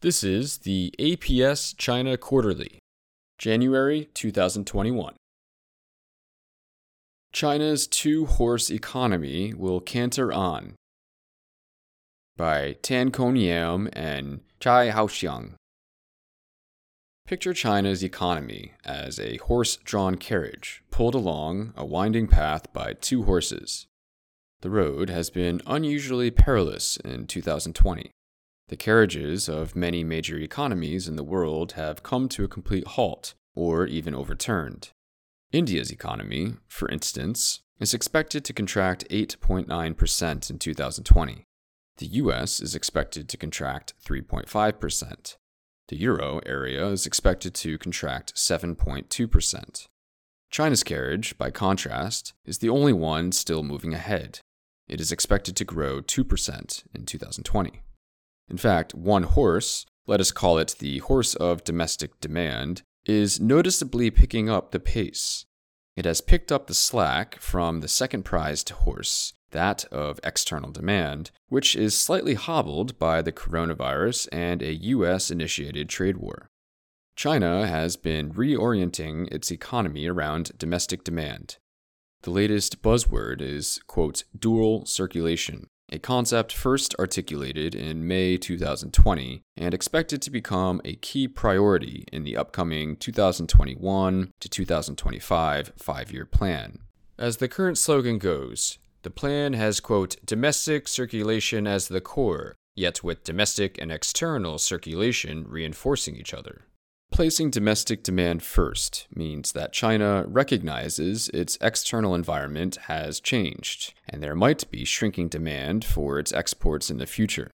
This is the APS China Quarterly, January 2021. China's two horse economy will canter on by Tan Kong Yam and Chai Haoxiang. Picture China's economy as a horse drawn carriage pulled along a winding path by two horses. The road has been unusually perilous in 2020. The carriages of many major economies in the world have come to a complete halt or even overturned. India's economy, for instance, is expected to contract 8.9% in 2020. The US is expected to contract 3.5%. The euro area is expected to contract 7.2%. China's carriage, by contrast, is the only one still moving ahead. It is expected to grow 2% in 2020. In fact, one horse, let us call it the horse of domestic demand, is noticeably picking up the pace. It has picked up the slack from the second prized horse, that of external demand, which is slightly hobbled by the coronavirus and a US initiated trade war. China has been reorienting its economy around domestic demand. The latest buzzword is, quote, dual circulation, a concept first articulated in May 2020 and expected to become a key priority in the upcoming 2021 to 2025 five year plan. As the current slogan goes, the plan has, quote, domestic circulation as the core, yet with domestic and external circulation reinforcing each other. Placing domestic demand first means that China recognizes its external environment has changed, and there might be shrinking demand for its exports in the future.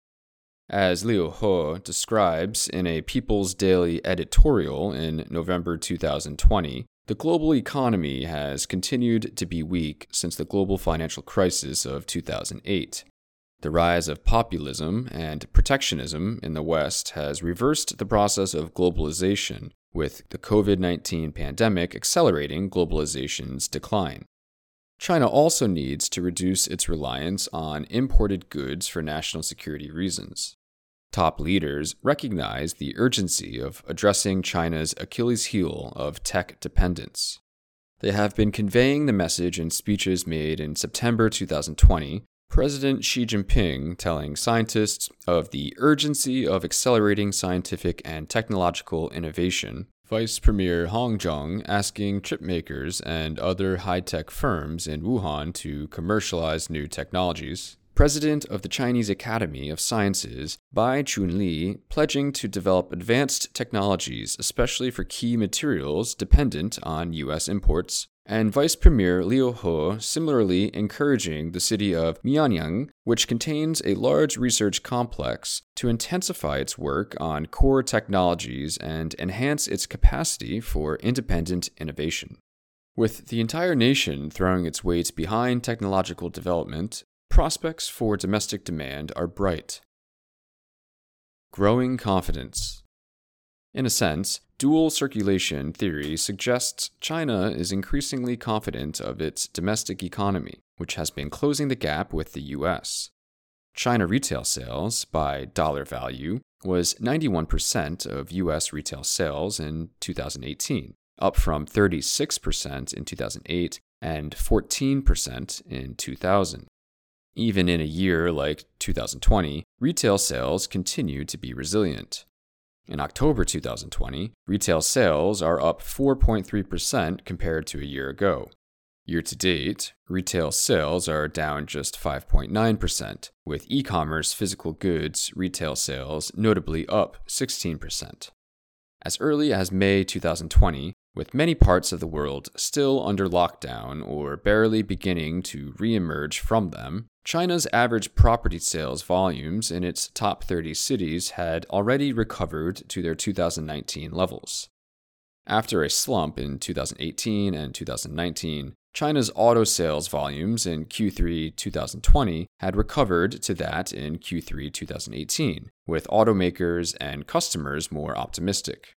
As Liu He describes in a People's Daily editorial in November 2020, the global economy has continued to be weak since the global financial crisis of 2008. The rise of populism and protectionism in the West has reversed the process of globalization, with the COVID 19 pandemic accelerating globalization's decline. China also needs to reduce its reliance on imported goods for national security reasons. Top leaders recognize the urgency of addressing China's Achilles heel of tech dependence. They have been conveying the message in speeches made in September 2020 President Xi Jinping telling scientists of the urgency of accelerating scientific and technological innovation, Vice Premier Han Zheng asking chipmakers and other high tech firms in Wuhan to commercialize new technologies, President of the Chinese Academy of Sciences, Bai Chunli, pledging to develop advanced technologies, especially for key materials dependent on U.S. imports, and Vice Premier Liu He similarly encouraging the city of Mianyang, which contains a large research complex, to intensify its work on core technologies and enhance its capacity for independent innovation. With the entire nation throwing its weight behind technological development, prospects for domestic demand are bright. Growing confidence. In a sense, dual circulation theory suggests China is increasingly confident of its domestic economy, which has been closing the gap with the US. China retail sales by dollar value was 91% of US retail sales in 2018, up from 36% in 2008 and 14% in 2000. Even in a year like 2020, retail sales continue to be resilient. In October 2020, retail sales are up 4.3% compared to a year ago. Year to date, retail sales are down just 5.9%, with e commerce physical goods retail sales notably up 16%. As early as May 2020, with many parts of the world still under lockdown or barely beginning to reemerge from them, China's average property sales volumes in its top 30 cities had already recovered to their 2019 levels. After a slump in 2018 and 2019, China's auto sales volumes in Q3 2020 had recovered to that in Q3 2018, with automakers and customers more optimistic.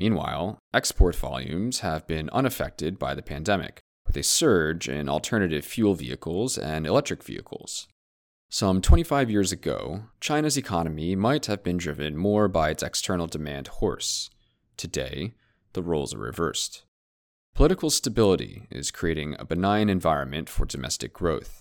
Meanwhile, export volumes have been unaffected by the pandemic, with a surge in alternative fuel vehicles and electric vehicles. Some 25 years ago, China's economy might have been driven more by its external demand horse. Today, the roles are reversed. Political stability is creating a benign environment for domestic growth.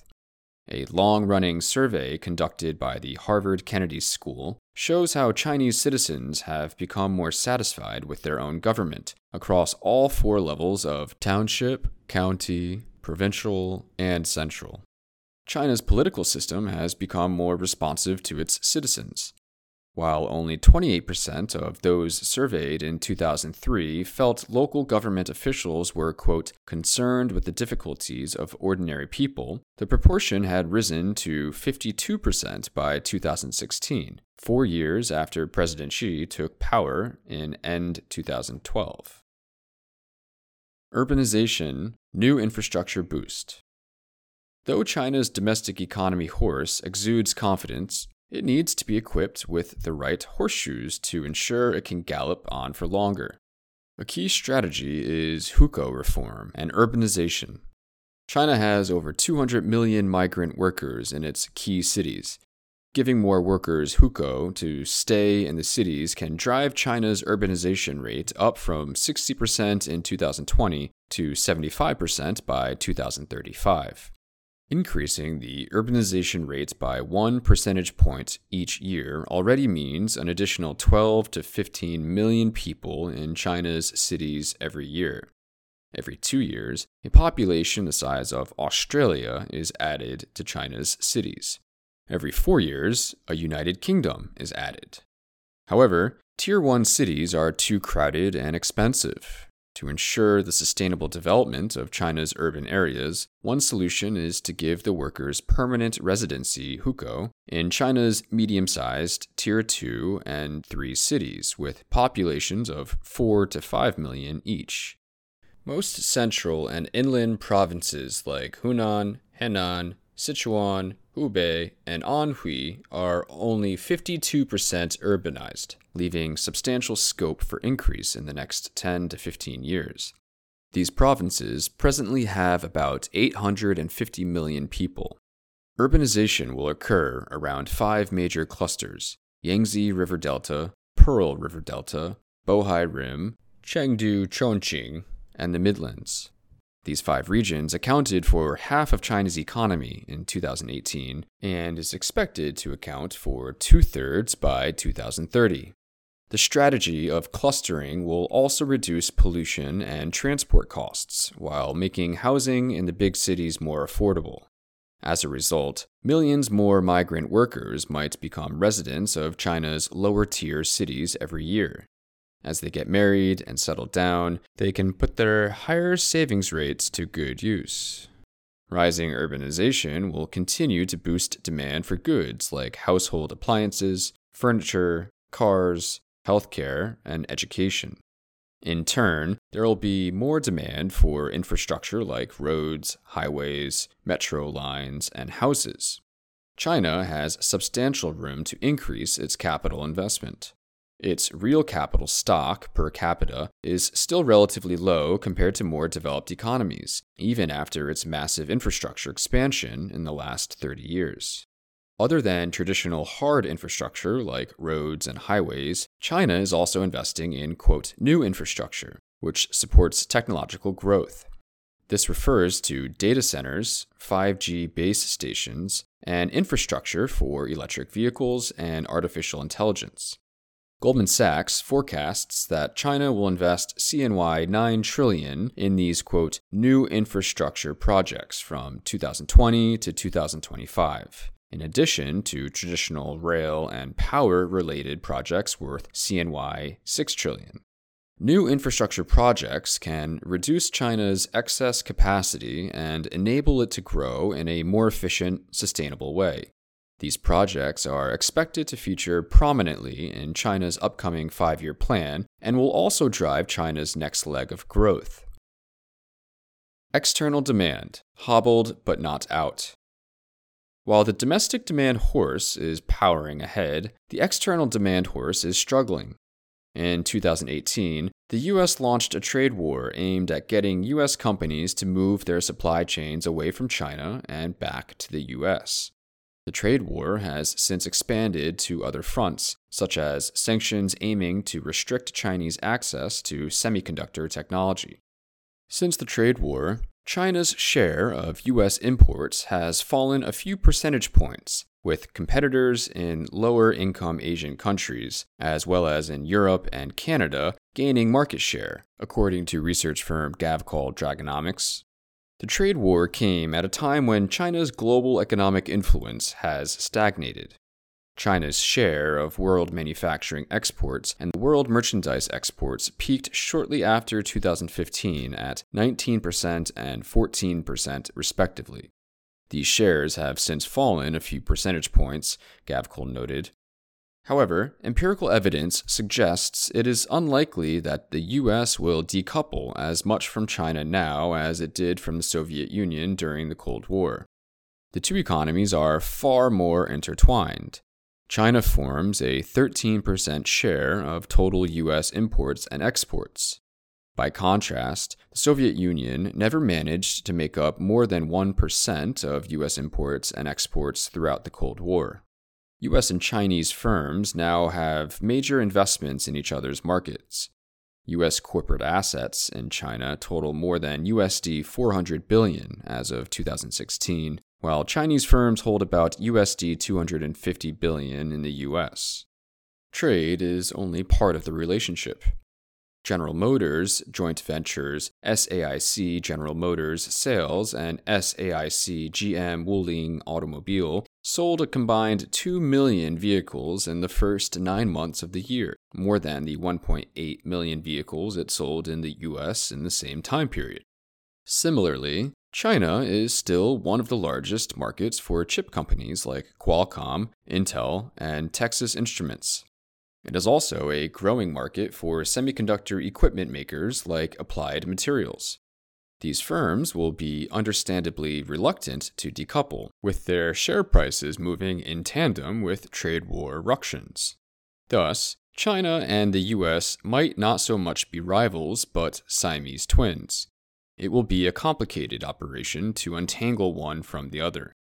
A long running survey conducted by the Harvard Kennedy School shows how Chinese citizens have become more satisfied with their own government across all four levels of township, county, provincial, and central. China's political system has become more responsive to its citizens. While only 28% of those surveyed in 2003 felt local government officials were, quote, concerned with the difficulties of ordinary people, the proportion had risen to 52% by 2016, four years after President Xi took power in end 2012. Urbanization, new infrastructure boost. Though China's domestic economy horse exudes confidence, it needs to be equipped with the right horseshoes to ensure it can gallop on for longer. A key strategy is hukou reform and urbanization. China has over 200 million migrant workers in its key cities. Giving more workers hukou to stay in the cities can drive China's urbanization rate up from 60% in 2020 to 75% by 2035. Increasing the urbanization rates by one percentage point each year already means an additional 12 to 15 million people in China's cities every year. Every two years, a population the size of Australia is added to China's cities. Every four years, a United Kingdom is added. However, Tier 1 cities are too crowded and expensive. To ensure the sustainable development of China's urban areas, one solution is to give the workers permanent residency hukou in China's medium sized Tier 2 and 3 cities with populations of 4 to 5 million each. Most central and inland provinces like Hunan, Henan, Sichuan, Hubei, and Anhui are only 52% urbanized, leaving substantial scope for increase in the next 10 to 15 years. These provinces presently have about 850 million people. Urbanization will occur around five major clusters Yangtze River Delta, Pearl River Delta, Bohai Rim, Chengdu Chongqing, and the Midlands. These five regions accounted for half of China's economy in 2018 and is expected to account for two thirds by 2030. The strategy of clustering will also reduce pollution and transport costs while making housing in the big cities more affordable. As a result, millions more migrant workers might become residents of China's lower tier cities every year, as they get married and settle down, they can put their higher savings rates to good use. Rising urbanization will continue to boost demand for goods like household appliances, furniture, cars, healthcare, and education. In turn, there will be more demand for infrastructure like roads, highways, metro lines, and houses. China has substantial room to increase its capital investment. Its real capital stock per capita is still relatively low compared to more developed economies, even after its massive infrastructure expansion in the last 30 years. Other than traditional hard infrastructure like roads and highways, China is also investing in, quote, new infrastructure, which supports technological growth. This refers to data centers, 5G base stations, and infrastructure for electric vehicles and artificial intelligence. Goldman Sachs forecasts that China will invest CNY 9 trillion in these quote new infrastructure projects from 2020 to 2025. In addition to traditional rail and power related projects worth CNY 6 trillion. New infrastructure projects can reduce China's excess capacity and enable it to grow in a more efficient, sustainable way. These projects are expected to feature prominently in China's upcoming five year plan and will also drive China's next leg of growth. External demand, hobbled but not out. While the domestic demand horse is powering ahead, the external demand horse is struggling. In 2018, the US launched a trade war aimed at getting US companies to move their supply chains away from China and back to the US. The trade war has since expanded to other fronts, such as sanctions aiming to restrict Chinese access to semiconductor technology. Since the trade war, China's share of U.S. imports has fallen a few percentage points, with competitors in lower income Asian countries, as well as in Europe and Canada, gaining market share, according to research firm Gavekal Dragonomics. The trade war came at a time when China's global economic influence has stagnated. China's share of world manufacturing exports and world merchandise exports peaked shortly after 2015 at 19% and 14%, respectively. These shares have since fallen a few percentage points, Gavekal noted. However, empirical evidence suggests it is unlikely that the US will decouple as much from China now as it did from the Soviet Union during the Cold War. The two economies are far more intertwined. China forms a 13% share of total US imports and exports. By contrast, the Soviet Union never managed to make up more than 1% of US imports and exports throughout the Cold War. US and Chinese firms now have major investments in each other's markets. US corporate assets in China total more than USD 400 billion as of 2016, while Chinese firms hold about USD 250 billion in the US. Trade is only part of the relationship. General Motors joint ventures SAIC General Motors Sales and SAIC GM Wuling Automobile sold a combined 2 million vehicles in the first nine months of the year, more than the 1.8 million vehicles it sold in the US in the same time period. Similarly, China is still one of the largest markets for chip companies like Qualcomm, Intel, and Texas Instruments. It is also a growing market for semiconductor equipment makers like Applied Materials. These firms will be understandably reluctant to decouple, with their share prices moving in tandem with trade war ructions. Thus, China and the US might not so much be rivals, but Siamese twins. It will be a complicated operation to untangle one from the other.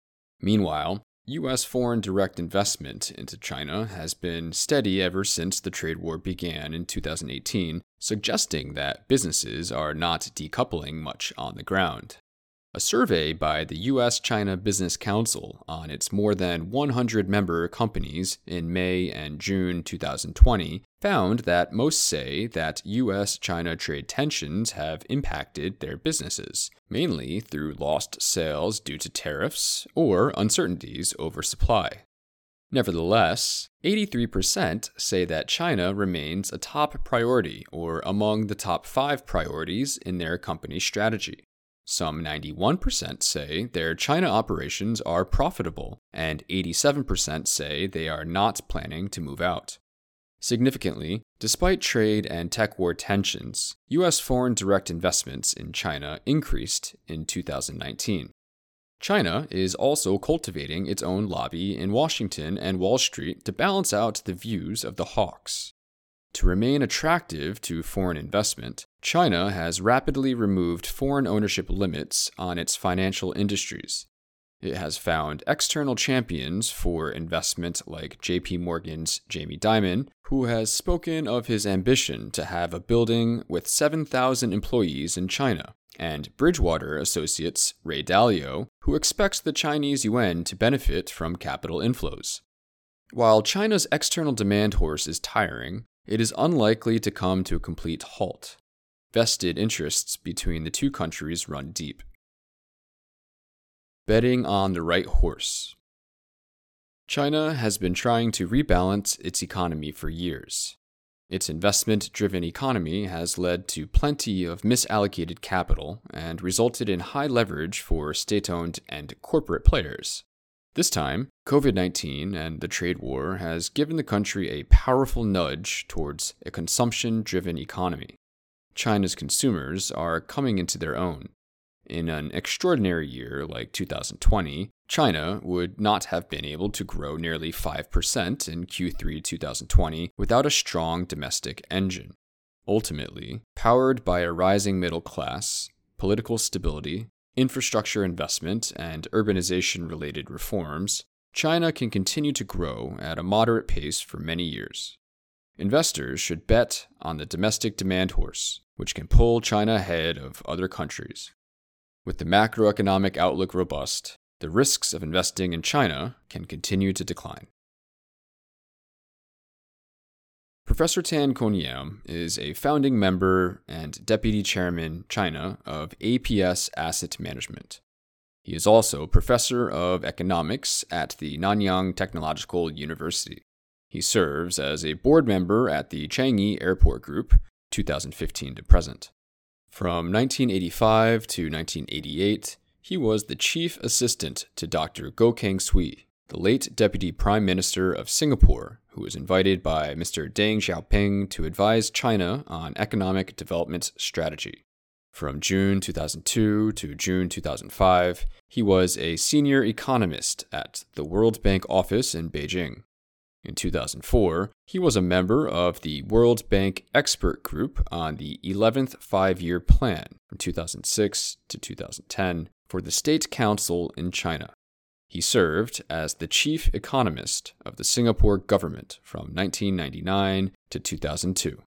Meanwhile, U.S. foreign direct investment into China has been steady ever since the trade war began in 2018, suggesting that businesses are not decoupling much on the ground. A survey by the US China Business Council on its more than 100 member companies in May and June 2020 found that most say that US China trade tensions have impacted their businesses, mainly through lost sales due to tariffs or uncertainties over supply. Nevertheless, 83% say that China remains a top priority or among the top five priorities in their company strategy. Some 91% say their China operations are profitable, and 87% say they are not planning to move out. Significantly, despite trade and tech war tensions, U.S. foreign direct investments in China increased in 2019. China is also cultivating its own lobby in Washington and Wall Street to balance out the views of the hawks. To remain attractive to foreign investment, China has rapidly removed foreign ownership limits on its financial industries. It has found external champions for investment like JP Morgan's Jamie Dimon, who has spoken of his ambition to have a building with 7,000 employees in China, and Bridgewater Associates' Ray Dalio, who expects the Chinese yuan to benefit from capital inflows. While China's external demand horse is tiring, it is unlikely to come to a complete halt. Vested interests between the two countries run deep. Betting on the right horse. China has been trying to rebalance its economy for years. Its investment driven economy has led to plenty of misallocated capital and resulted in high leverage for state owned and corporate players. This time, COVID 19 and the trade war has given the country a powerful nudge towards a consumption driven economy. China's consumers are coming into their own. In an extraordinary year like 2020, China would not have been able to grow nearly 5% in Q3 2020 without a strong domestic engine. Ultimately, powered by a rising middle class, political stability, infrastructure investment, and urbanization related reforms, China can continue to grow at a moderate pace for many years. Investors should bet on the domestic demand horse, which can pull China ahead of other countries. With the macroeconomic outlook robust, the risks of investing in China can continue to decline. Professor Tan Kong Yam is a founding member and deputy chairman, China, of APS Asset Management. He is also professor of economics at the Nanyang Technological University. He serves as a board member at the Changi Airport Group, 2015 to present. From 1985 to 1988, he was the chief assistant to Dr. Goh Keng Swee, the late Deputy Prime Minister of Singapore, who was invited by Mr. Deng Xiaoping to advise China on economic development strategy. From June 2002 to June 2005, he was a senior economist at the World Bank office in Beijing. In 2004, he was a member of the World Bank Expert Group on the 11th Five Year Plan from 2006 to 2010 for the State Council in China. He served as the chief economist of the Singapore government from 1999 to 2002.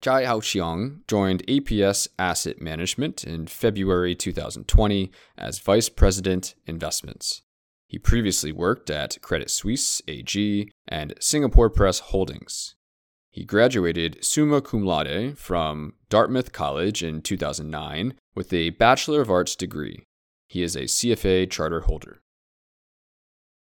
Chai Haoxiang joined APS Asset Management in February 2020 as Vice President Investments. He previously worked at Credit Suisse AG and Singapore Press Holdings. He graduated summa cum laude from Dartmouth College in 2009 with a Bachelor of Arts degree. He is a CFA charter holder.